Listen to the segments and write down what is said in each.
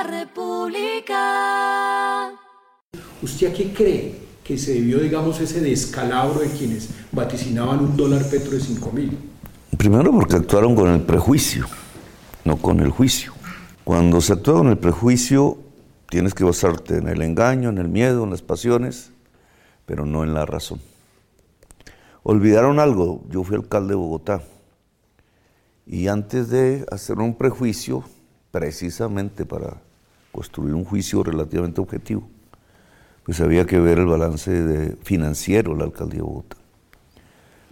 la República. ¿Usted a qué cree que se debió, digamos, ese descalabro de quienes vaticinaban un dólar petro de 5 mil? Primero porque actuaron con el prejuicio, no con el juicio. Cuando se actúa con el prejuicio, tienes que basarte en el engaño, en el miedo, en las pasiones, pero no en la razón. Olvidaron algo, yo fui alcalde de Bogotá y antes de hacer un prejuicio, precisamente para construir un juicio relativamente objetivo, pues había que ver el balance de financiero de la alcaldía de Bogotá.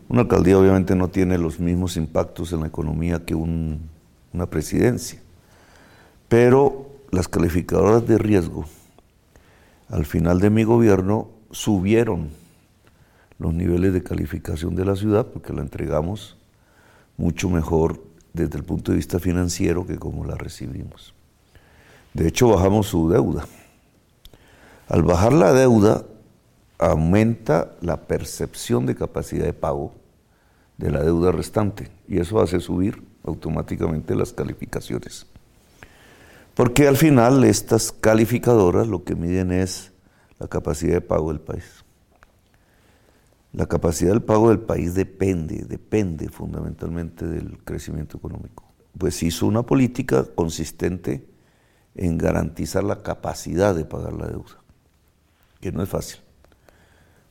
Una alcaldía obviamente no tiene los mismos impactos en la economía que una presidencia, pero las calificadoras de riesgo al final de mi gobierno subieron los niveles de calificación de la ciudad porque la entregamos mucho mejor desde el punto de vista financiero que como la recibimos. De hecho, bajamos su deuda. Al bajar la deuda, aumenta la percepción de capacidad de pago de la deuda restante y eso hace subir automáticamente las calificaciones. Porque al final estas calificadoras lo que miden es la capacidad de pago del país. La capacidad del pago del país depende, depende fundamentalmente del crecimiento económico. Pues hizo una política consistente en garantizar la capacidad de pagar la deuda, que no es fácil,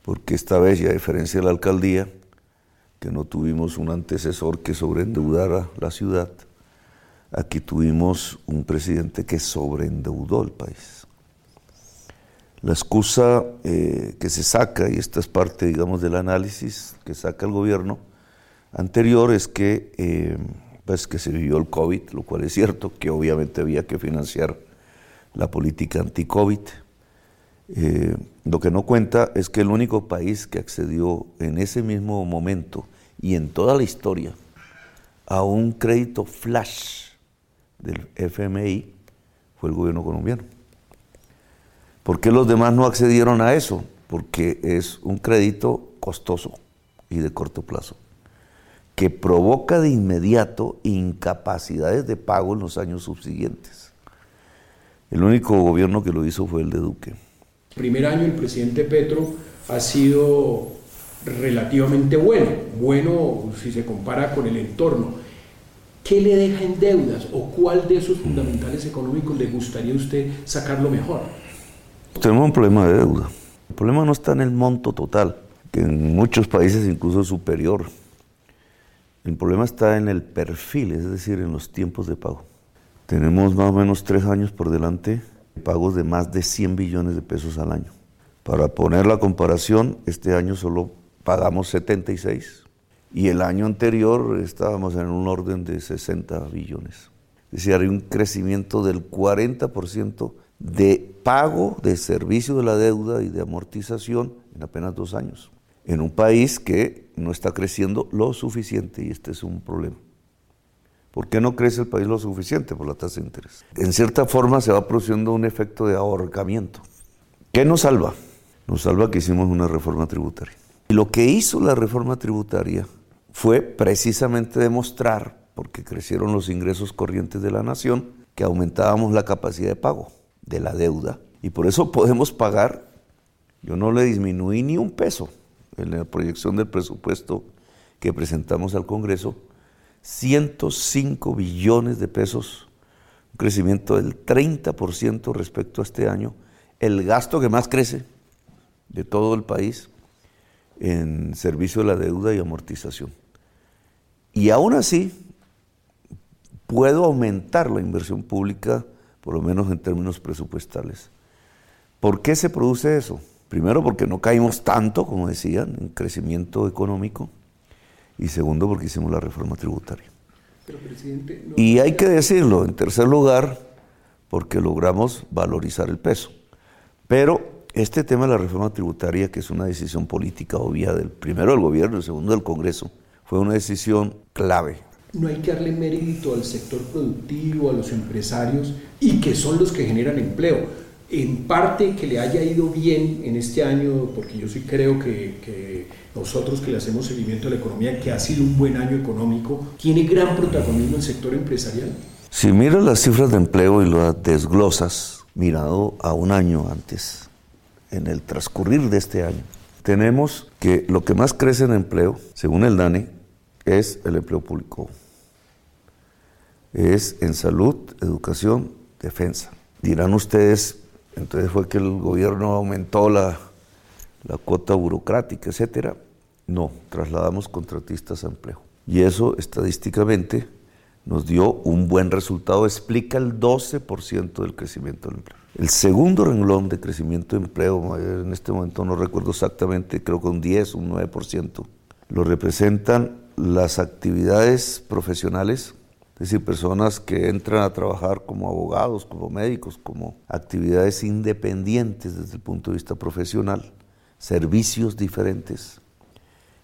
porque esta vez, y a diferencia de la alcaldía, que no tuvimos un antecesor que sobreendeudara la ciudad, aquí tuvimos un presidente que sobreendeudó el país. La excusa eh, que se saca, y esta es parte, digamos, del análisis que saca el gobierno anterior, es que, eh, pues que se vivió el COVID, lo cual es cierto, que obviamente había que financiar la política anti-COVID. Eh, lo que no cuenta es que el único país que accedió en ese mismo momento y en toda la historia a un crédito flash del FMI fue el gobierno colombiano. ¿Por qué los demás no accedieron a eso? Porque es un crédito costoso y de corto plazo, que provoca de inmediato incapacidades de pago en los años subsiguientes. El único gobierno que lo hizo fue el de Duque. primer año el presidente Petro ha sido relativamente bueno, bueno si se compara con el entorno. ¿Qué le deja en deudas o cuál de esos fundamentales económicos le gustaría a usted sacarlo mejor? Tenemos un problema de deuda. El problema no está en el monto total, que en muchos países incluso es superior. El problema está en el perfil, es decir, en los tiempos de pago. Tenemos más o menos tres años por delante, pagos de más de 100 billones de pesos al año. Para poner la comparación, este año solo pagamos 76 y el año anterior estábamos en un orden de 60 billones. Es decir, hay un crecimiento del 40% de pago de servicio de la deuda y de amortización en apenas dos años, en un país que no está creciendo lo suficiente y este es un problema. ¿Por qué no crece el país lo suficiente? Por la tasa de interés. En cierta forma se va produciendo un efecto de ahorcamiento. ¿Qué nos salva? Nos salva que hicimos una reforma tributaria. Y lo que hizo la reforma tributaria fue precisamente demostrar, porque crecieron los ingresos corrientes de la nación, que aumentábamos la capacidad de pago de la deuda y por eso podemos pagar, yo no le disminuí ni un peso en la proyección del presupuesto que presentamos al Congreso, 105 billones de pesos, un crecimiento del 30% respecto a este año, el gasto que más crece de todo el país en servicio de la deuda y amortización. Y aún así, puedo aumentar la inversión pública por lo menos en términos presupuestales. ¿Por qué se produce eso? Primero porque no caímos tanto, como decían, en crecimiento económico, y segundo porque hicimos la reforma tributaria. Y hay que decirlo, en tercer lugar, porque logramos valorizar el peso. Pero este tema de la reforma tributaria, que es una decisión política obvia del primero del gobierno y segundo del Congreso, fue una decisión clave no hay que darle mérito al sector productivo, a los empresarios, y que son los que generan empleo. En parte que le haya ido bien en este año, porque yo sí creo que, nosotros que le hacemos seguimiento a la economía, que ha sido un buen año económico, tiene gran protagonismo el sector empresarial. Si miras las cifras de empleo y las desglosas, mirado a un año antes, en el transcurrir de este año, tenemos que lo que más crece en empleo, según el DANE, es el empleo público. Es en salud, educación, defensa. Dirán ustedes, entonces fue que el gobierno aumentó la, la cuota burocrática, etcétera. No, trasladamos contratistas a empleo. Y eso estadísticamente nos dio un buen resultado, explica el 12% del crecimiento del empleo. El segundo renglón de crecimiento de empleo, en este momento no recuerdo exactamente, creo que un 10, un 9%, lo representan las actividades profesionales, es decir, personas que entran a trabajar como abogados, como médicos, como actividades independientes desde el punto de vista profesional, servicios diferentes,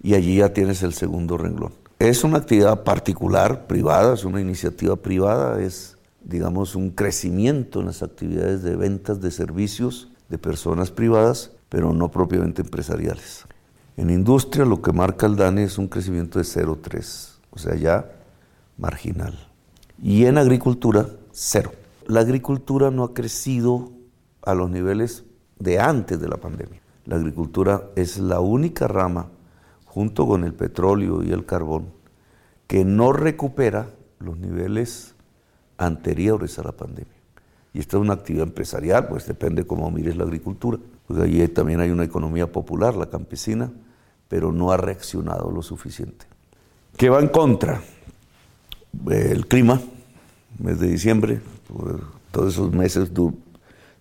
y allí ya tienes el segundo renglón. Es una actividad particular, privada, es una iniciativa privada, es, digamos, un crecimiento en las actividades de ventas de servicios de personas privadas, pero no propiamente empresariales. En industria lo que marca el DANE es un crecimiento de 0,3, o sea, ya marginal. Y en agricultura, cero. La agricultura no ha crecido a los niveles de antes de la pandemia. La agricultura es la única rama, junto con el petróleo y el carbón, que no recupera los niveles anteriores a la pandemia. Y esta es una actividad empresarial, pues depende cómo mires la agricultura. Pues allí también hay una economía popular, la campesina, pero no ha reaccionado lo suficiente. ¿Qué va en contra? El clima, mes de diciembre, todos esos meses,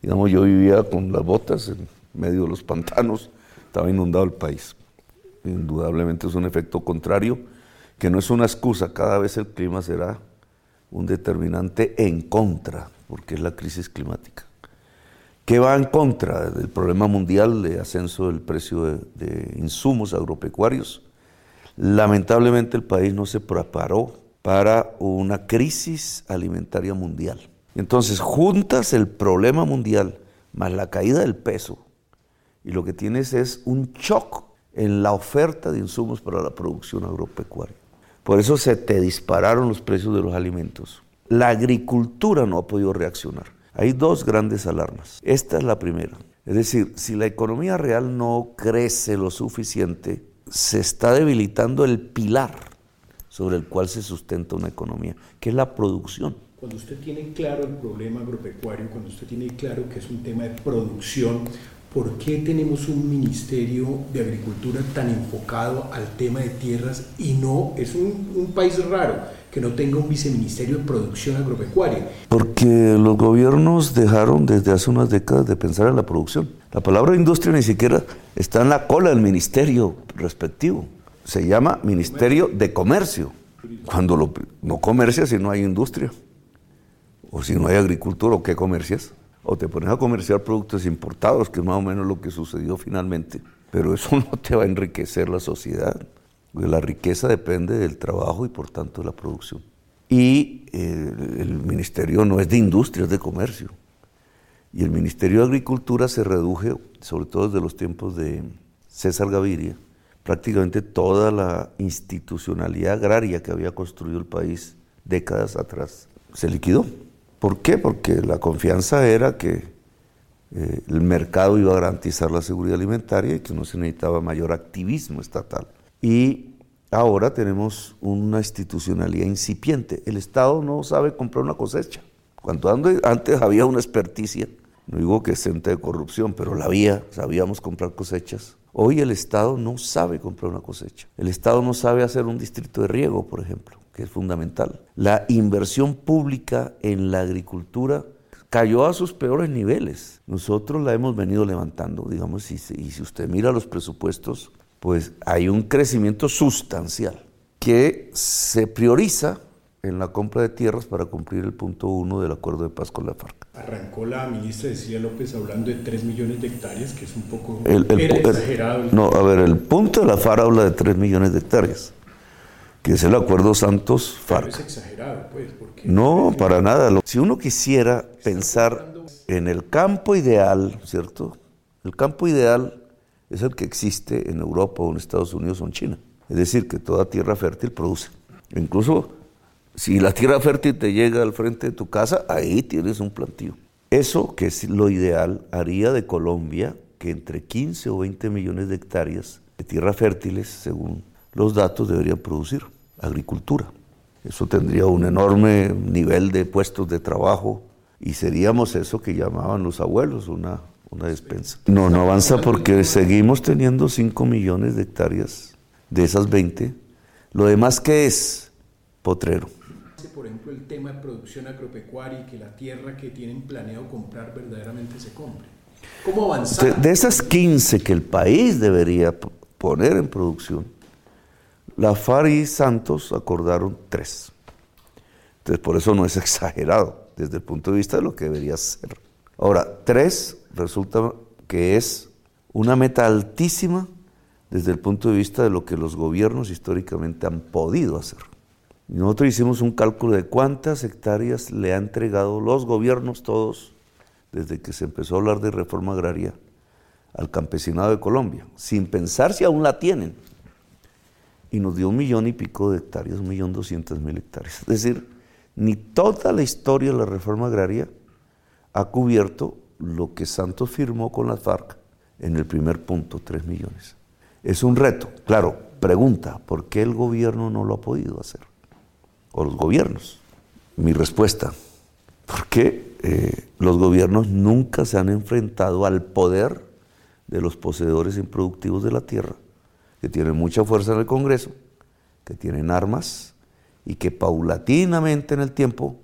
digamos, yo vivía con las botas en medio de los pantanos, estaba inundado el país. Indudablemente es un efecto contrario, que no es una excusa, cada vez el clima será un determinante en contra, porque es la crisis climática. ¿Qué va en contra del problema mundial de ascenso del precio de, de insumos agropecuarios? Lamentablemente el país no se preparó para una crisis alimentaria mundial. Entonces juntas el problema mundial más la caída del peso y lo que tienes es un shock en la oferta de insumos para la producción agropecuaria. Por eso se te dispararon los precios de los alimentos. La agricultura no ha podido reaccionar. Hay dos grandes alarmas. Esta es la primera. Es decir, si la economía real no crece lo suficiente, se está debilitando el pilar sobre el cual se sustenta una economía, que es la producción. Cuando usted tiene claro el problema agropecuario, cuando usted tiene claro que es un tema de producción, ¿por qué tenemos un Ministerio de Agricultura tan enfocado al tema de tierras y no, es un, país raro que no tenga un viceministerio de producción agropecuaria? Porque los gobiernos dejaron desde hace unas décadas de pensar en la producción. La palabra industria ni siquiera está en la cola del ministerio respectivo. Se llama Ministerio de Comercio. Cuando lo, no comercia si no hay industria. O si no hay agricultura, ¿o qué comercias? o te pones a comerciar productos importados, que es más o menos lo que sucedió finalmente. Pero eso no te va a enriquecer la sociedad. La riqueza depende del trabajo y por tanto de la producción. Y eh, el ministerio no es de industria, es de comercio. Y el Ministerio de Agricultura se redujo, sobre todo desde los tiempos de César Gaviria, prácticamente toda la institucionalidad agraria que había construido el país décadas atrás se liquidó. ¿Por qué? Porque la confianza era que eh, el mercado iba a garantizar la seguridad alimentaria y que no se necesitaba mayor activismo estatal. Y ahora tenemos una institucionalidad incipiente. El Estado no sabe comprar una cosecha. Cuando antes había una experticia, no digo que se de corrupción, pero la había, sabíamos comprar cosechas. Hoy el Estado no sabe comprar una cosecha. El Estado no sabe hacer un distrito de riego, por ejemplo que es fundamental. La inversión pública en la agricultura cayó a sus peores niveles. Nosotros la hemos venido levantando, digamos, y, si usted mira los presupuestos, pues hay un crecimiento sustancial que se prioriza en la compra de tierras para cumplir el punto uno del acuerdo de paz con la FARC. Arrancó la ministra Cecilia López hablando de 3 millones de hectáreas, que es un poco exagerado. no, a ver, el punto de la FARC habla de 3 millones de hectáreas que es el acuerdo Santos-FARC. es exagerado, pues. No, para nada. Si uno quisiera pensar en el campo ideal, ¿cierto? El campo ideal es el que existe en Europa o en Estados Unidos o en China. Es decir, que toda tierra fértil produce. Incluso Si la tierra fértil te llega al frente de tu casa, ahí tienes un plantío. Eso, que es lo ideal, haría de Colombia que entre 15 o 20 millones de hectáreas de tierra fértiles, según los datos, deberían producir agricultura. Eso tendría un enorme nivel de puestos de trabajo y seríamos eso que llamaban los abuelos, una, una despensa. No, no avanza porque seguimos teniendo 5 millones de hectáreas de esas 20. Lo demás que es potrero por ejemplo, el tema de producción agropecuaria y que la tierra que tienen planeado comprar verdaderamente se compre? ¿Cómo avanzar? De, esas 15 que el país debería poner en producción, la FARC y Santos acordaron tres. Entonces, por eso no es exagerado desde el punto de vista de lo que debería ser. Ahora, tres resulta que es una meta altísima desde el punto de vista de lo que los gobiernos históricamente han podido hacer. Nosotros hicimos un cálculo de cuántas hectáreas le han entregado los gobiernos todos desde que se empezó a hablar de reforma agraria al campesinado de Colombia, sin pensar si aún la tienen. Y nos dio un millón y pico de hectáreas, un millón doscientas mil hectáreas. Es decir, ni toda la historia de la reforma agraria ha cubierto lo que Santos firmó con las FARC en el primer punto, tres millones. Es un reto. Claro, pregunta, ¿por qué el gobierno no lo ha podido hacer? O los gobiernos. Mi respuesta, porque eh, los gobiernos nunca se han enfrentado al poder de los poseedores improductivos de la tierra, que tienen mucha fuerza en el Congreso, que tienen armas y que paulatinamente en el tiempo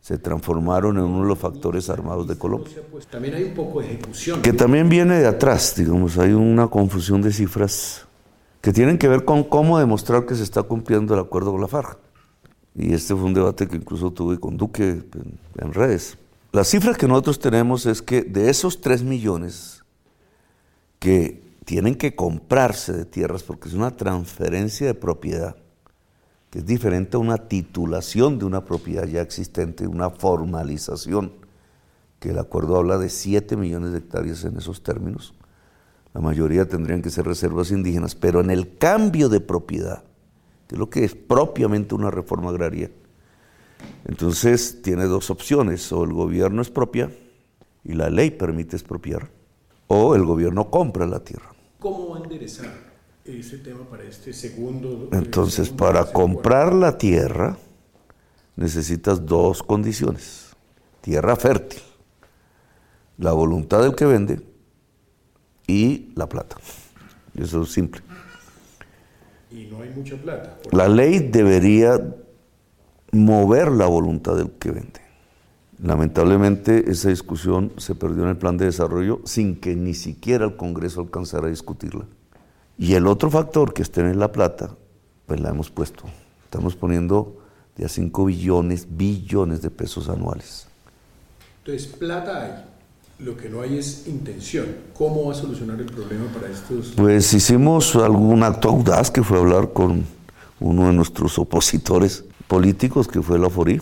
se transformaron en uno de los factores armados de Colombia. Pues también hay un poco de ejecución. Que también viene de atrás, digamos, hay una confusión de cifras que tienen que ver con cómo demostrar que se está cumpliendo el acuerdo con la FARC. Y este fue un debate que incluso tuve con Duque en, redes. La cifra que nosotros tenemos es que de esos 3 millones que tienen que comprarse de tierras, porque es una transferencia de propiedad, que es diferente a una titulación de una propiedad ya existente, una formalización, que el acuerdo habla de 7 millones de hectáreas en esos términos. La mayoría tendrían que ser reservas indígenas, pero en el cambio de propiedad, que es lo que es propiamente una reforma agraria. Entonces tiene dos opciones, o el gobierno expropia y la ley permite expropiar, o el gobierno compra la tierra. ¿Cómo va a enderezar ese tema para este segundo? Entonces, para comprar la tierra necesitas dos condiciones. Tierra fértil, la voluntad del que vende y la plata. Eso es simple y no hay mucha plata. La ley debería mover la voluntad del que vende. Lamentablemente esa discusión se perdió en el plan de desarrollo sin que ni siquiera el Congreso alcanzara a discutirla. Y el otro factor que es tener la plata, pues la hemos puesto. Estamos poniendo de a 5 billones, billones de pesos anuales. Entonces, plata hay. Lo que no hay es intención. ¿Cómo va a solucionar el problema para estos? Pues hicimos algún acto audaz que fue hablar con uno de nuestros opositores políticos, que fue la FORI.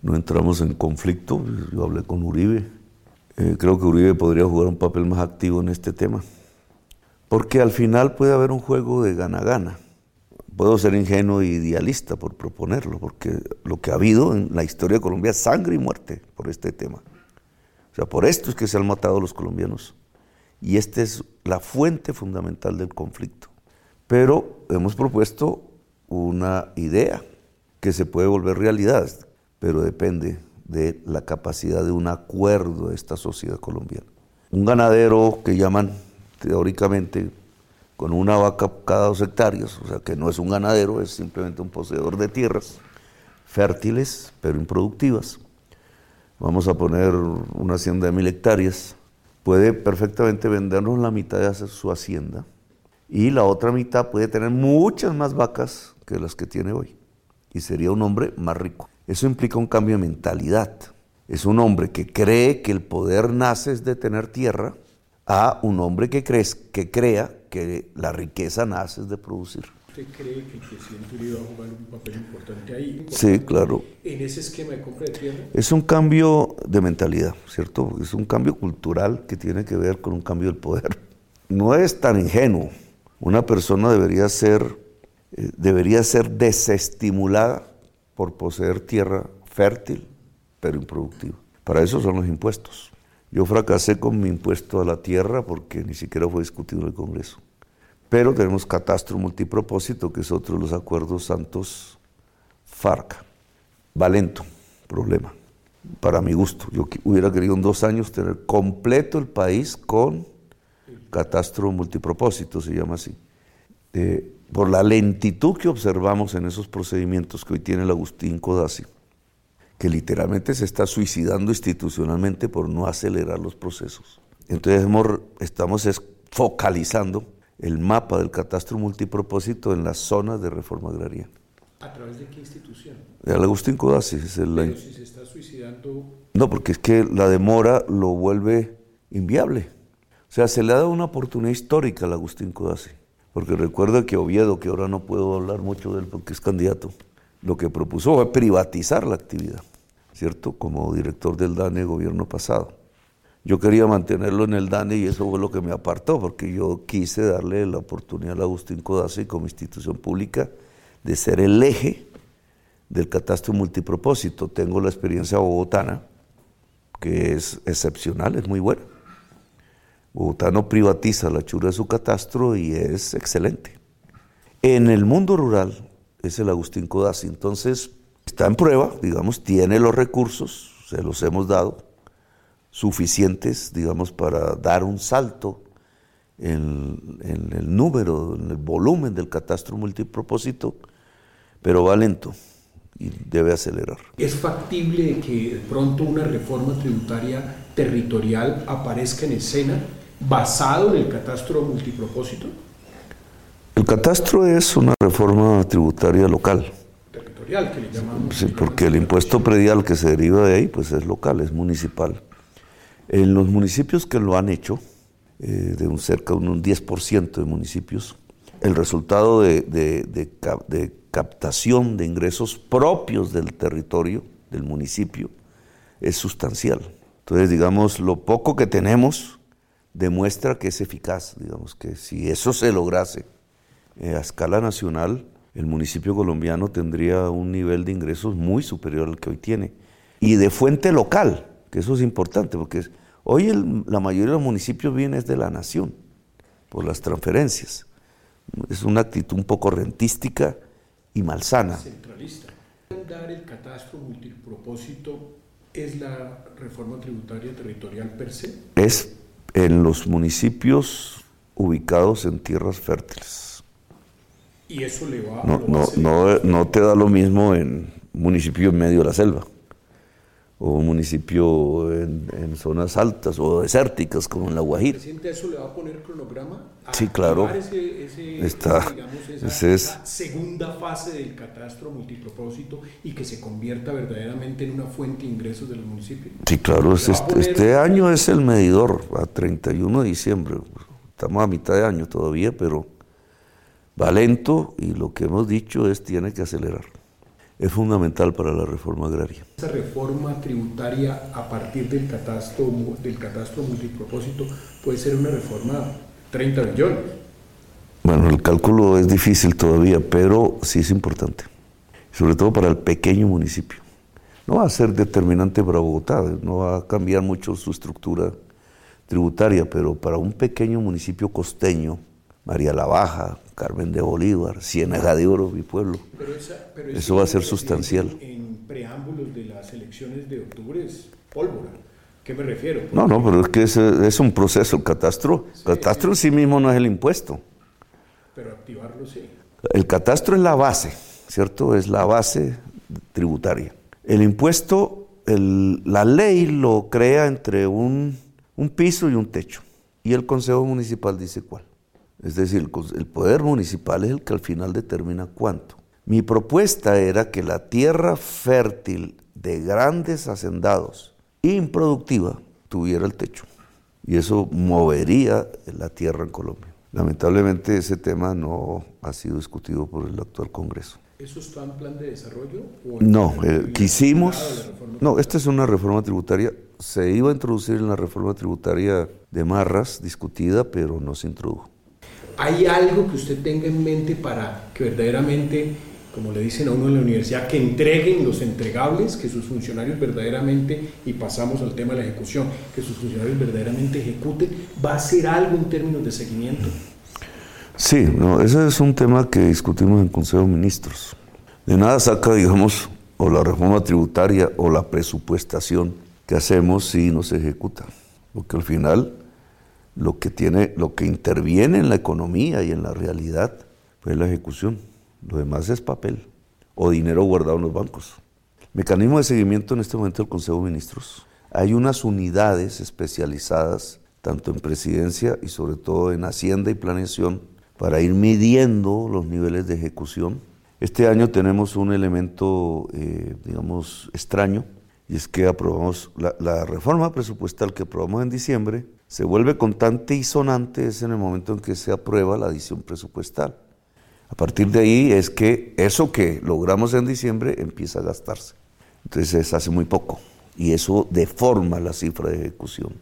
No entramos en conflicto, yo hablé con Uribe. Eh, creo que Uribe podría jugar un papel más activo en este tema. Porque al final puede haber un juego de gana-gana. Puedo ser ingenuo e idealista por proponerlo, porque lo que ha habido en la historia de Colombia es sangre y muerte por este tema. O sea, por esto es que se han matado los colombianos. Y esta es la fuente fundamental del conflicto. Pero hemos propuesto una idea que se puede volver realidad, pero depende de la capacidad de un acuerdo de esta sociedad colombiana. Un ganadero que llaman teóricamente con una vaca cada dos hectáreas, o sea que no es un ganadero, es simplemente un poseedor de tierras fértiles pero improductivas, vamos a poner una hacienda de mil hectáreas, puede perfectamente vendernos la mitad de su hacienda y la otra mitad puede tener muchas más vacas que las que tiene hoy y sería un hombre más rico. Eso implica un cambio de mentalidad. Es un hombre que cree que el poder nace de tener tierra a un hombre que, que crea que la riqueza nace de producir. ¿Usted cree que el presidente Uribe va a jugar un papel importante ahí? Sí, claro. ¿En ese esquema de compra de tierra? Es un cambio de mentalidad, ¿cierto? Es un cambio cultural que tiene que ver con un cambio del poder. No es tan ingenuo. Una persona debería ser, eh, debería ser desestimulada por poseer tierra fértil, pero improductiva. Para eso son los impuestos. Yo fracasé con mi impuesto a la tierra porque ni siquiera fue discutido en el Congreso. Pero tenemos catastro multipropósito, que es otro de los acuerdos santos FARC. Valento, problema, para mi gusto. Yo hubiera querido en dos años tener completo el país con catastro multipropósito, se llama así. Eh, por la lentitud que observamos en esos procedimientos que hoy tiene el Agustín Codazzi, que literalmente se está suicidando institucionalmente por no acelerar los procesos. Entonces estamos focalizando el mapa del catastro multipropósito en las zonas de reforma agraria. ¿A través de qué institución? De Agustín Codazzi. Es el, Pero si se está suicidando... No, porque es que la demora lo vuelve inviable. O sea, se le ha dado una oportunidad histórica al Agustín Codazzi. Porque recuerda que Oviedo, que ahora no puedo hablar mucho de él porque es candidato, lo que propuso fue privatizar la actividad, ¿cierto? Como director del DANE gobierno pasado. Yo quería mantenerlo en el DANE y eso fue lo que me apartó, porque yo quise darle la oportunidad a Agustín Codazzi como institución pública de ser el eje del catastro multipropósito. Tengo la experiencia bogotana, que es excepcional, es muy buena. Bogotá no privatiza la chura de su catastro y es excelente. En el mundo rural es el Agustín Codazzi, entonces está en prueba, digamos, tiene los recursos, se los hemos dado, suficientes, digamos, para dar un salto en, en el número, en el volumen del catastro multipropósito, pero va lento y debe acelerar. ¿Es factible que pronto una reforma tributaria territorial aparezca en escena basado en el catastro multipropósito? El catastro es una reforma tributaria local. Territorial, que le llamamos. Sí, porque el impuesto predial que se deriva de ahí, pues es local, es municipal. En los municipios que lo han hecho, eh, de un cerca de un 10% de municipios, el resultado de, captación de ingresos propios del territorio, del municipio, es sustancial. Entonces, digamos, lo poco que tenemos demuestra que es eficaz, digamos que si eso se lograse eh, a escala nacional, el municipio colombiano tendría un nivel de ingresos muy superior al que hoy tiene. Y de fuente local, que eso es importante, porque hoy la mayoría de los municipios vienen de la nación, por las transferencias. Es una actitud un poco rentística y malsana. Centralista. Dar el catastro multipropósito es la reforma tributaria territorial per se. Es en los municipios ubicados en tierras fértiles. ¿Y eso le va no, no, no, no, te da lo mismo en municipio en medio de la selva o un municipio en, zonas altas o desérticas como en La Guajira. ¿Presidente eso le va a poner cronograma? sí, claro. Ese, Está, esa, es, segunda fase del catastro multipropósito y que se convierta verdaderamente en una fuente de ingresos de los municipios. Sí, claro. este, este año es el medidor, a 31 de diciembre. Estamos a mitad de año todavía, pero va lento y lo que hemos dicho es tiene que acelerar es fundamental para la reforma agraria. Esa reforma tributaria a partir del catastro, del catastro multipropósito puede ser una reforma 30 millones. Bueno, el cálculo es difícil todavía, pero sí es importante, sobre todo para el pequeño municipio. No va a ser determinante para Bogotá, no va a cambiar mucho su estructura tributaria, pero para un pequeño municipio costeño, María la Baja, Carmen de Bolívar, Ciénaga de Oro, mi pueblo. eso, va a ser sustancial. En preámbulos de las elecciones de octubre es pólvora. ¿Qué me refiero? No, no, pero es que es, un proceso. El catastro, el catastro en sí mismo no es el impuesto. Pero activarlo sí. El catastro es la base, ¿cierto? Es la base tributaria. El impuesto, la ley lo crea entre un piso y un techo. Y el Consejo Municipal dice cuál. Es decir, el poder municipal es el que al final determina cuánto. Mi propuesta era que la tierra fértil de grandes hacendados, improductiva, tuviera el techo. Y eso movería la tierra en Colombia. Lamentablemente ese tema no ha sido discutido por el actual Congreso. ¿Eso está en plan de desarrollo? no, eh, quisimos... No, esta es una reforma tributaria. Se iba a introducir en la reforma tributaria de Marras, discutida, pero no se introdujo. ¿Hay algo que usted tenga en mente para que verdaderamente como le dicen a uno en la universidad, que entreguen los entregables, que sus funcionarios verdaderamente, y pasamos al tema de la ejecución, que sus funcionarios verdaderamente ejecuten, ¿va a hacer algo en términos de seguimiento? Sí, no, ese es un tema que discutimos en Consejo de Ministros. De nada saca, digamos, o la reforma tributaria o la presupuestación que hacemos si no se ejecuta. Porque al final lo que tiene, lo que interviene en la economía y en la realidad, pues es la ejecución. Lo demás es papel o dinero guardado en los bancos. Mecanismo de seguimiento en este momento del Consejo de Ministros. Hay unas unidades especializadas, tanto en presidencia y sobre todo en Hacienda y Planeación, para ir midiendo los niveles de ejecución. Este año tenemos un elemento, eh, digamos, extraño, y es que aprobamos la, la, reforma presupuestal que aprobamos en diciembre, se vuelve contante y sonante es en el momento en que se aprueba la adición presupuestal. A partir de ahí es que eso que logramos en diciembre empieza a gastarse. Entonces hace muy poco y eso deforma la cifra de ejecución.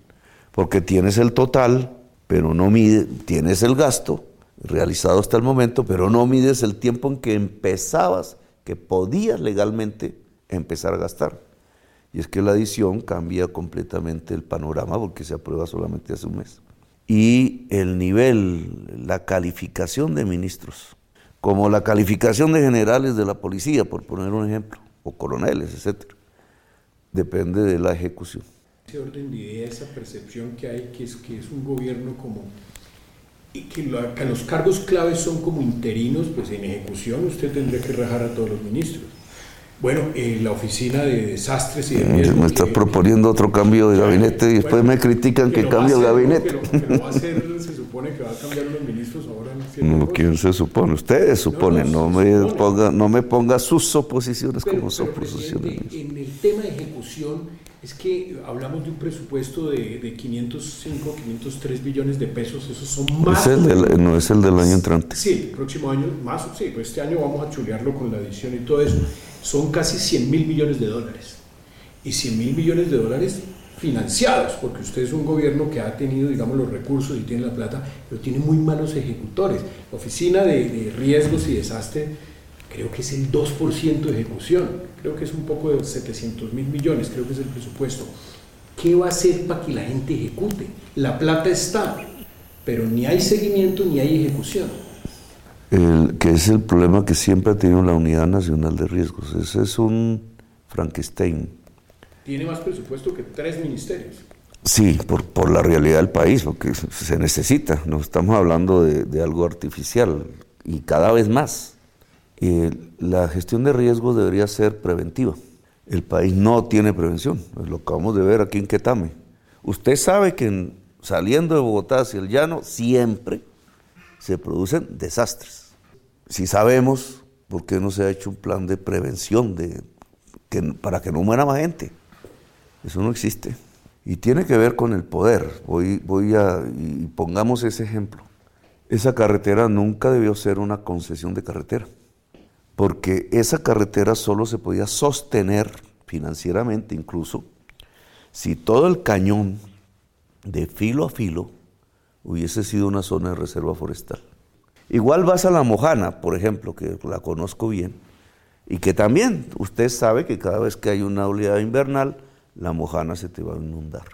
Porque tienes el total, pero no mide, tienes el gasto realizado hasta el momento, pero no mides el tiempo en que empezabas, que podías legalmente empezar a gastar. Y es que la adición cambia completamente el panorama porque se aprueba solamente hace un mes. Y el nivel, la calificación de ministros como la calificación de generales de la policía, por poner un ejemplo, o coroneles, etcétera, depende de la ejecución. Ese orden de idea, esa percepción que hay, que es, que es un gobierno como y que, que los cargos claves son como interinos, pues en ejecución usted tendría que rajar a todos los ministros. Bueno, en la oficina de desastres y de riesgos, Me está proponiendo otro cambio de gabinete y después me critican que, cambie el gabinete. Que lo, va a se supone que va a cambiar los ministros ahora. No, ¿quién se supone? Ustedes suponen, no, no, me, Ponga, no me ponga sus oposiciones pero, como suposiciones. En el tema de ejecución, es que hablamos de un presupuesto de, de 505, 503 billones de pesos, esos son más. Es el del, no es el del año entrante. Sí, el próximo año más, sí, pues este año vamos a chulearlo con la adición y todo eso son casi 100 mil millones de dólares. Y 100 mil millones de dólares financiados, porque usted es un gobierno que ha tenido, digamos, los recursos y tiene la plata, pero tiene muy malos ejecutores. La Oficina de, de Riesgos y Desastre creo que es el 2% de ejecución, creo que es un poco de 700 mil millones, creo que es el presupuesto. ¿Qué va a hacer para que la gente ejecute? La plata está, pero ni hay seguimiento ni hay ejecución el, que es el problema que siempre ha tenido la Unidad Nacional de Riesgos. Ese es un Frankenstein. Tiene más presupuesto que tres ministerios. Sí, por, por la realidad del país, porque se necesita. No estamos hablando de, de algo artificial y cada vez más. Eh, la gestión de riesgos debería ser preventiva. El país no tiene prevención, lo acabamos de ver aquí en Quetame. Usted sabe que saliendo de Bogotá hacia el llano siempre se producen desastres. Si sabemos, ¿por qué no se ha hecho un plan de prevención de, que, para que no muera más gente? Eso no existe. Y tiene que ver con el poder. Voy, voy a, y pongamos ese ejemplo. Esa carretera nunca debió ser una concesión de carretera, porque esa carretera solo se podía sostener financieramente incluso si todo el cañón de filo a filo hubiese sido una zona de reserva forestal. Igual vas a la Mojana, por ejemplo, que la conozco bien, y que también usted sabe que cada vez que hay una oleada invernal, la Mojana se te va a inundar.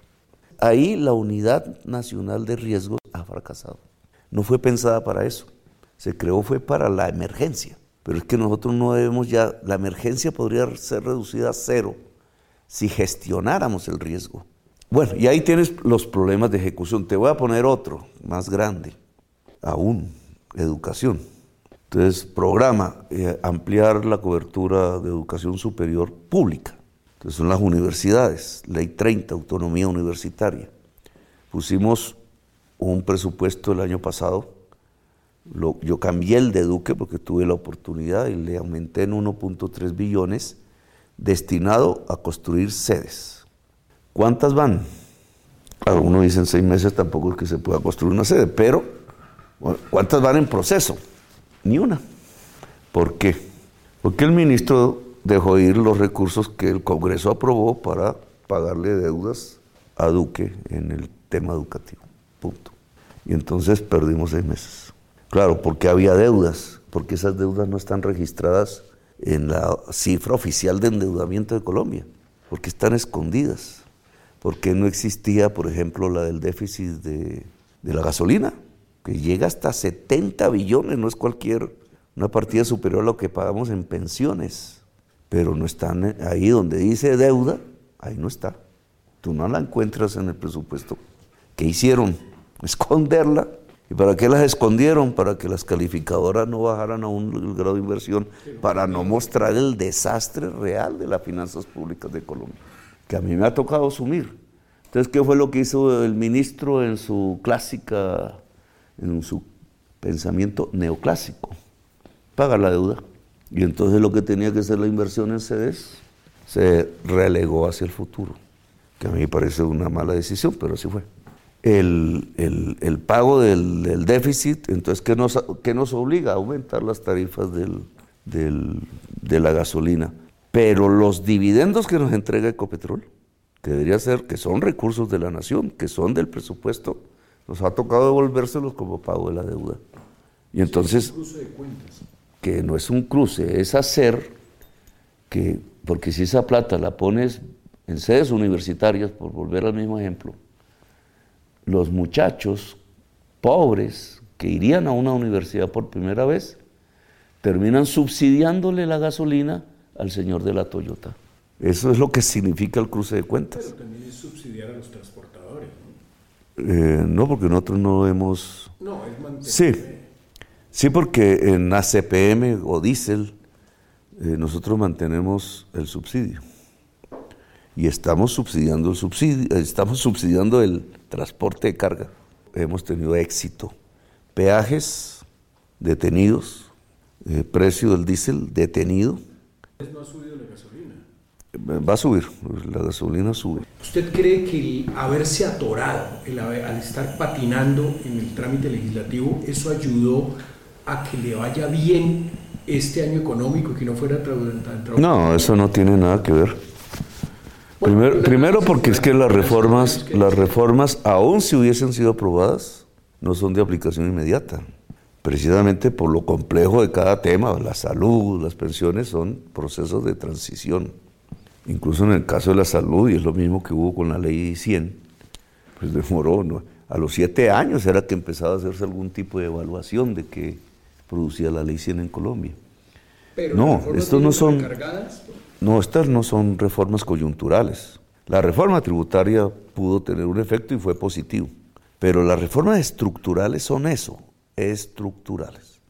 Ahí la Unidad Nacional de Riesgos ha fracasado. No fue pensada para eso. Se creó fue para la emergencia. Pero es que nosotros no debemos ya, la emergencia podría ser reducida a cero si gestionáramos el riesgo. Bueno, y ahí tienes los problemas de ejecución. Te voy a poner otro, más grande, aún, educación. Entonces, programa eh, ampliar la cobertura de educación superior pública. Entonces, son las universidades, ley 30, autonomía universitaria. Pusimos un presupuesto el año pasado. Yo cambié el de Duque porque tuve la oportunidad y le aumenté en 1.3 billones destinado a construir sedes ¿Cuántas van? Claro, uno dice en seis meses tampoco es que se pueda construir una sede, pero ¿cuántas van en proceso? Ni una. ¿Por qué? Porque el ministro dejó ir los recursos que el Congreso aprobó para pagarle deudas a Duque en el tema educativo. Punto. Y entonces perdimos seis meses. Claro, porque había deudas, porque esas deudas no están registradas en la cifra oficial de endeudamiento de Colombia, porque están escondidas, porque no existía, por ejemplo, la del déficit de, la gasolina, que llega hasta 70 billones, no es cualquier, una partida superior a lo que pagamos en pensiones, pero no están ahí donde dice deuda, ahí no está. Tú no la encuentras en el presupuesto. ¿Qué hicieron? Esconderla ¿Y para qué las escondieron? Para que las calificadoras no bajaran a un grado de inversión, para no mostrar el desastre real de las finanzas públicas de Colombia, que a mí me ha tocado asumir. Entonces, ¿qué fue lo que hizo el ministro en su clásica, en su pensamiento neoclásico? Paga la deuda. Y entonces lo que tenía que ser la inversión en CEDES se relegó hacia el futuro, que a mí me parece una mala decisión, pero así fue el, pago del, déficit, entonces, ¿qué nos, nos obliga? A aumentar las tarifas de la gasolina. Pero los dividendos que nos entrega Ecopetrol, que debería ser, que son recursos de la nación, que son del presupuesto, nos ha tocado devolvérselos como pago de la deuda. Y entonces, que no es un cruce, es hacer que, porque si esa plata la pones en sedes universitarias, por volver al mismo ejemplo, los muchachos pobres que irían a una universidad por primera vez terminan subsidiándole la gasolina al señor de la Toyota. Eso es lo que significa el cruce de cuentas. Pero también es subsidiar a los transportadores, ¿no? Eh, no, porque nosotros no hemos... No, es mantener... Sí, sí, porque en ACPM o diésel eh, nosotros mantenemos el subsidio y estamos subsidiando el subsidio, estamos subsidiando el transporte de carga. Hemos tenido éxito. Peajes detenidos, eh, precio del diésel detenido. ¿No ha subido la gasolina? Va a subir, la gasolina sube. ¿Usted cree que el haberse atorado, el al estar patinando en el trámite legislativo, eso ayudó a que le vaya bien este año económico y que no fuera tan... No, eso no tiene nada que ver primero, porque es que las reformas, las reformas, aun si hubiesen sido aprobadas, no son de aplicación inmediata. Precisamente por lo complejo de cada tema, la salud, las pensiones son procesos de transición. Incluso en el caso de la salud, y es lo mismo que hubo con la ley 100, pues demoró, ¿no? a los siete años era que empezaba a hacerse algún tipo de evaluación de qué producía la ley 100 en Colombia. Pero no, estos no son... No, estas no son reformas coyunturales. La reforma tributaria pudo tener un efecto y fue positivo, pero las reformas estructurales son eso, estructurales.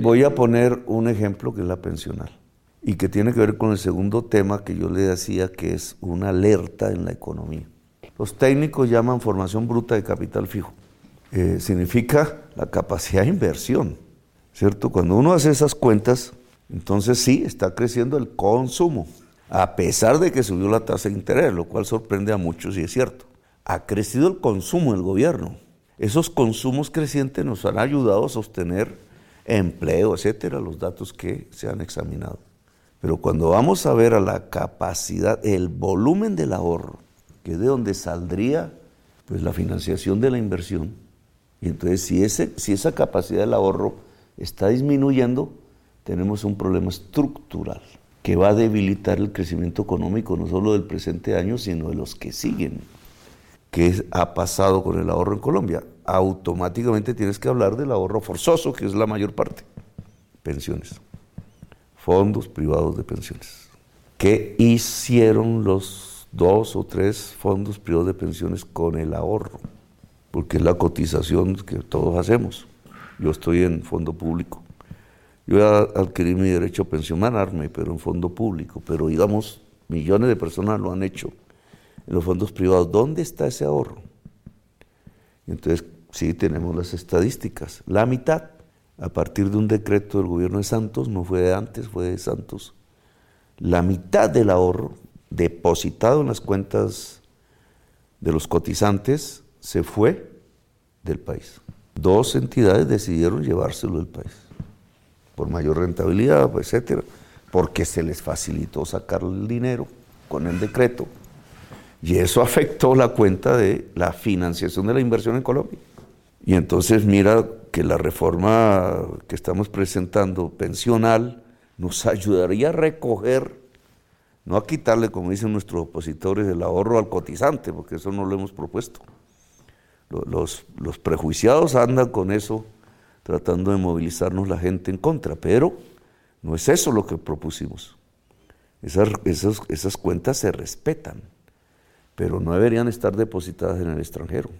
Voy, a poner un ejemplo que es la pensional y que tiene que ver con el segundo tema que yo le decía que es una alerta en la economía. Los técnicos llaman formación bruta de capital fijo. Eh, significa la capacidad de inversión, ¿cierto? Cuando uno hace esas cuentas, entonces sí, está creciendo el consumo, a pesar de que subió la tasa de interés, lo cual sorprende a muchos y es cierto. Ha crecido el consumo del gobierno. Esos consumos crecientes nos han ayudado a sostener empleo, etcétera, los datos que se han examinado. Pero cuando vamos a ver a la capacidad, el volumen del ahorro, que es de donde saldría pues la financiación de la inversión, y entonces si, ese, si esa capacidad del ahorro está disminuyendo, tenemos un problema estructural que va a debilitar el crecimiento económico no solo del presente año, sino de los que siguen. ¿Qué ha pasado con el ahorro en Colombia? Automáticamente tienes que hablar del ahorro forzoso, que es la mayor parte. Pensiones. Fondos privados de pensiones. ¿Qué hicieron los dos o tres fondos privados de pensiones con el ahorro? Porque es la cotización que todos hacemos. Yo estoy en fondo público yo voy a adquirir mi derecho a pensionarme, pero en fondo público. Pero digamos, millones de personas lo han hecho en los fondos privados. ¿Dónde está ese ahorro? Entonces, sí, tenemos las estadísticas. La mitad, a partir de un decreto del gobierno de Santos, no fue de antes, fue de Santos, la mitad del ahorro depositado en las cuentas de los cotizantes se fue del país. Dos entidades decidieron llevárselo del país por mayor rentabilidad, etcétera, porque se les facilitó sacar el dinero con el decreto. Y eso afectó la cuenta de la financiación de la inversión en Colombia. Y entonces mira que la reforma que estamos presentando, pensional, nos ayudaría a recoger, no a quitarle, como dicen nuestros opositores, el ahorro al cotizante, porque eso no lo hemos propuesto. Los, los prejuiciados andan con eso, tratando de movilizarnos la gente en contra, pero no es eso lo que propusimos. Esas, esas cuentas se respetan, pero no deberían estar depositadas en el extranjero,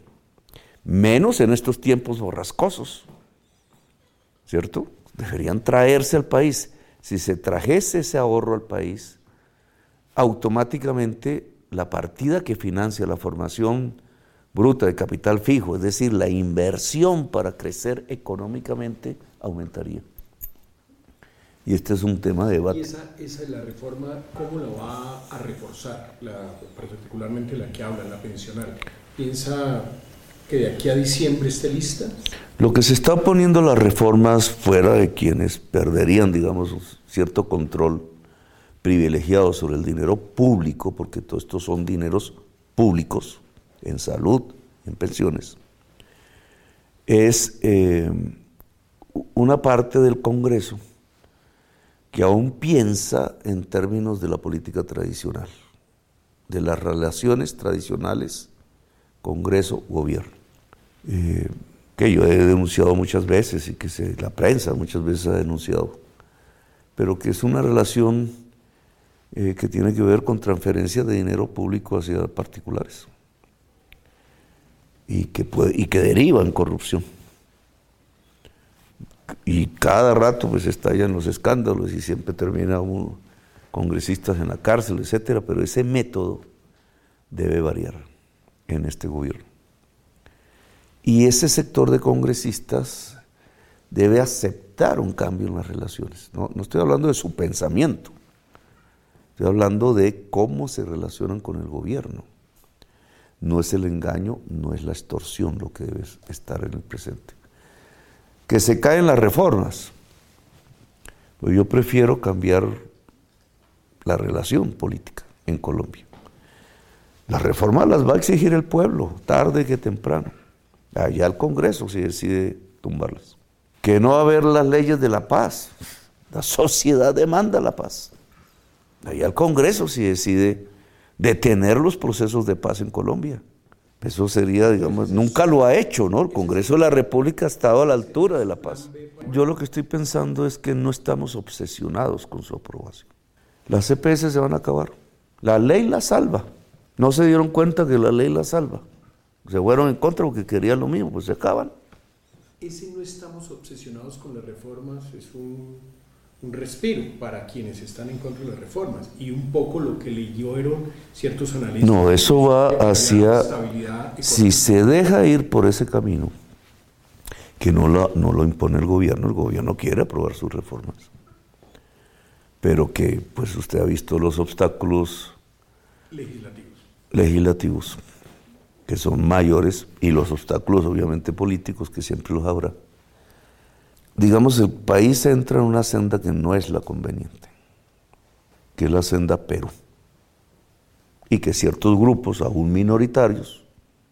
menos en estos tiempos borrascosos, ¿cierto? Deberían traerse al país. Si se trajese ese ahorro al país, automáticamente la partida que financia la formación bruta de capital fijo, es decir, la inversión para crecer económicamente, aumentaría. Y este es un tema de debate. ¿Y esa, esa la reforma, cómo la va a reforzar, particularmente la que habla, la pensional? ¿Piensa que de aquí a diciembre esté lista? Lo que se está poniendo las reformas fuera de quienes perderían, digamos, cierto control privilegiado sobre el dinero público, porque todos estos son dineros públicos, en salud, en pensiones, es eh, una parte del Congreso que aún piensa en términos de la política tradicional, de las relaciones tradicionales Congreso-Gobierno, eh, que yo he denunciado muchas veces y que la prensa muchas veces ha denunciado, pero que es una relación eh, que tiene que ver con transferencia de dinero público hacia particulares y que, puede, y que deriva en corrupción y cada rato pues estallan los escándalos y siempre termina uno congresistas en la cárcel, etcétera, pero ese método debe variar en este gobierno. Y ese sector de congresistas debe aceptar un cambio en las relaciones. No, no estoy hablando de su pensamiento, estoy hablando de cómo se relacionan con el gobierno. No es el engaño, no es la extorsión lo que debe estar en el presente que se caen las reformas. Pues yo prefiero cambiar la relación política en Colombia. Las reformas las va a exigir el pueblo, tarde que temprano. Allá el Congreso si decide tumbarlas. Que no va a haber las leyes de la paz. La sociedad demanda la paz. Allá el Congreso si decide detener los procesos de paz en Colombia. Eso sería, digamos, nunca lo ha hecho, ¿no? El Congreso de la República ha estado a la altura de la paz. Yo lo que estoy pensando es que no estamos obsesionados con su aprobación. Las CPS se van a acabar. La ley la salva. No se dieron cuenta que la ley la salva. Se fueron en contra porque querían lo mismo, pues se acaban. Ese no estamos obsesionados con las reformas es un un respiro para quienes están en contra de las reformas. Y un poco lo que leyeron ciertos analistas. No, eso va hacia... Si se deja ir por ese camino, que no lo, no lo impone el gobierno, el gobierno quiere aprobar sus reformas, pero que pues usted ha visto los obstáculos legislativos, legislativos que son mayores y los obstáculos obviamente políticos que siempre los habrá digamos, el país entra en una senda que no es la conveniente, que es la senda Perú, y que ciertos grupos, aún minoritarios,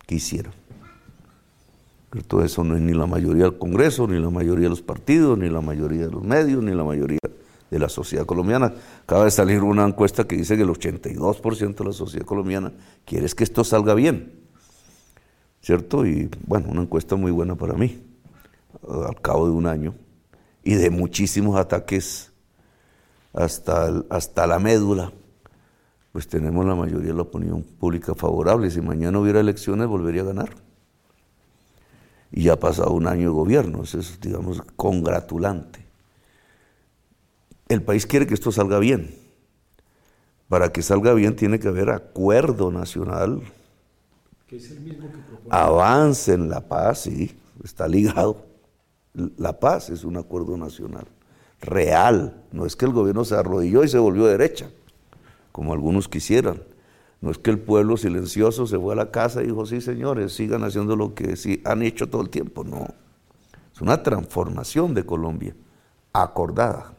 quisieran. Todo eso no es ni la mayoría del Congreso, ni la mayoría de los partidos, ni la mayoría de los medios, ni la mayoría de la sociedad colombiana. Acaba de salir una encuesta que dice que el 82% de la sociedad colombiana quiere que esto salga bien. ¿Cierto? Y bueno, una encuesta muy buena para mí al cabo de un año y de muchísimos ataques hasta, hasta la médula, pues tenemos la mayoría de la opinión pública favorable. Si mañana hubiera elecciones, volvería a ganar. Y ya ha pasado un año de gobierno, eso es, digamos, congratulante. El país quiere que esto salga bien. Para que salga bien tiene que haber acuerdo nacional. Que es el mismo que propone. Avance en la paz, sí, está ligado. La paz es un acuerdo nacional, real. No es que el gobierno se arrodilló y se volvió derecha, como algunos quisieran. No es que el pueblo silencioso se fue a la casa y dijo, sí señores, sigan haciendo lo que sí, han hecho todo el tiempo. No, es una transformación de Colombia, acordada.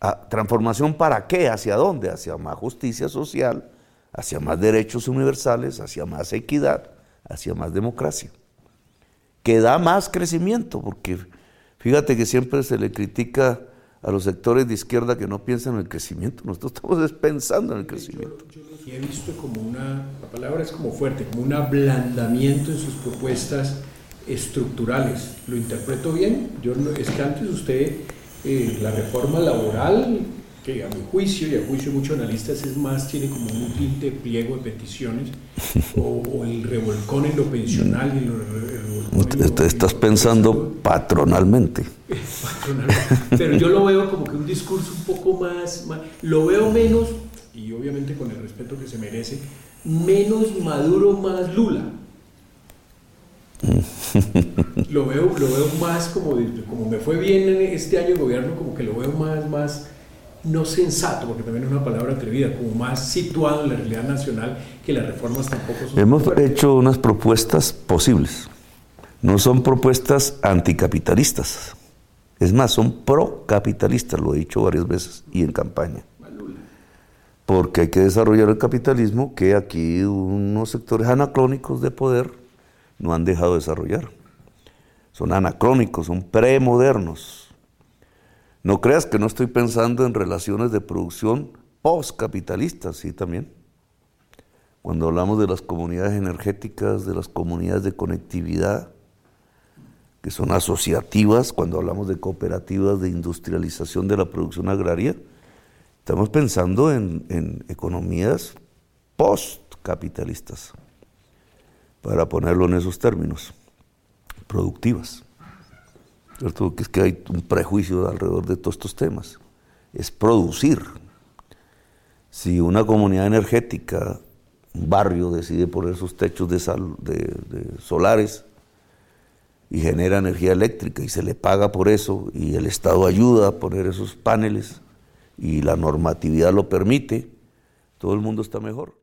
Ah, ¿Transformación para qué? ¿Hacia dónde? Hacia más justicia social, hacia más derechos universales, hacia más equidad, hacia más democracia que da más crecimiento, porque fíjate que siempre se le critica a los sectores de izquierda que no piensan en el crecimiento. Nosotros estamos pensando en el crecimiento. Yo, he visto como una, la palabra es como fuerte, como un ablandamiento en sus propuestas estructurales. ¿Lo interpreto bien? Yo es que antes usted, eh, la reforma laboral, que a mi juicio y a juicio de muchos analistas es más, tiene como un tinte pliego de peticiones, o, o el revolcón en lo pensional y lo, el Estás pensando patronalmente. Pero yo lo veo como que un discurso un poco más, más, lo veo menos, y obviamente con el respeto que se merece, menos maduro, más Lula. lo, veo, lo veo más como, como me fue bien en este año de gobierno, como que lo veo más, más, no sensato, porque también es una palabra atrevida, como más situado en la realidad nacional, que las reformas tampoco son. Hemos hecho unas propuestas posibles. No son propuestas anticapitalistas. Es más, son procapitalistas, lo he dicho varias veces y en campaña. Porque hay que desarrollar el capitalismo que aquí unos sectores anacrónicos de poder no han dejado de desarrollar. Son anacrónicos, son premodernos. No creas que no estoy pensando en relaciones de producción postcapitalistas, sí también. Cuando hablamos de las comunidades energéticas, de las comunidades de conectividad, que son asociativas, cuando hablamos de cooperativas de industrialización de la producción agraria, estamos pensando en, economías postcapitalistas para ponerlo en esos términos, productivas. ¿Cierto? Que es que hay un prejuicio alrededor de todos estos temas. Es producir. Si una comunidad energética, un barrio, decide poner sus techos de, sal, de, de solares y genera energía eléctrica y se le paga por eso y el Estado ayuda a poner esos paneles y la normatividad lo permite, todo el mundo está mejor.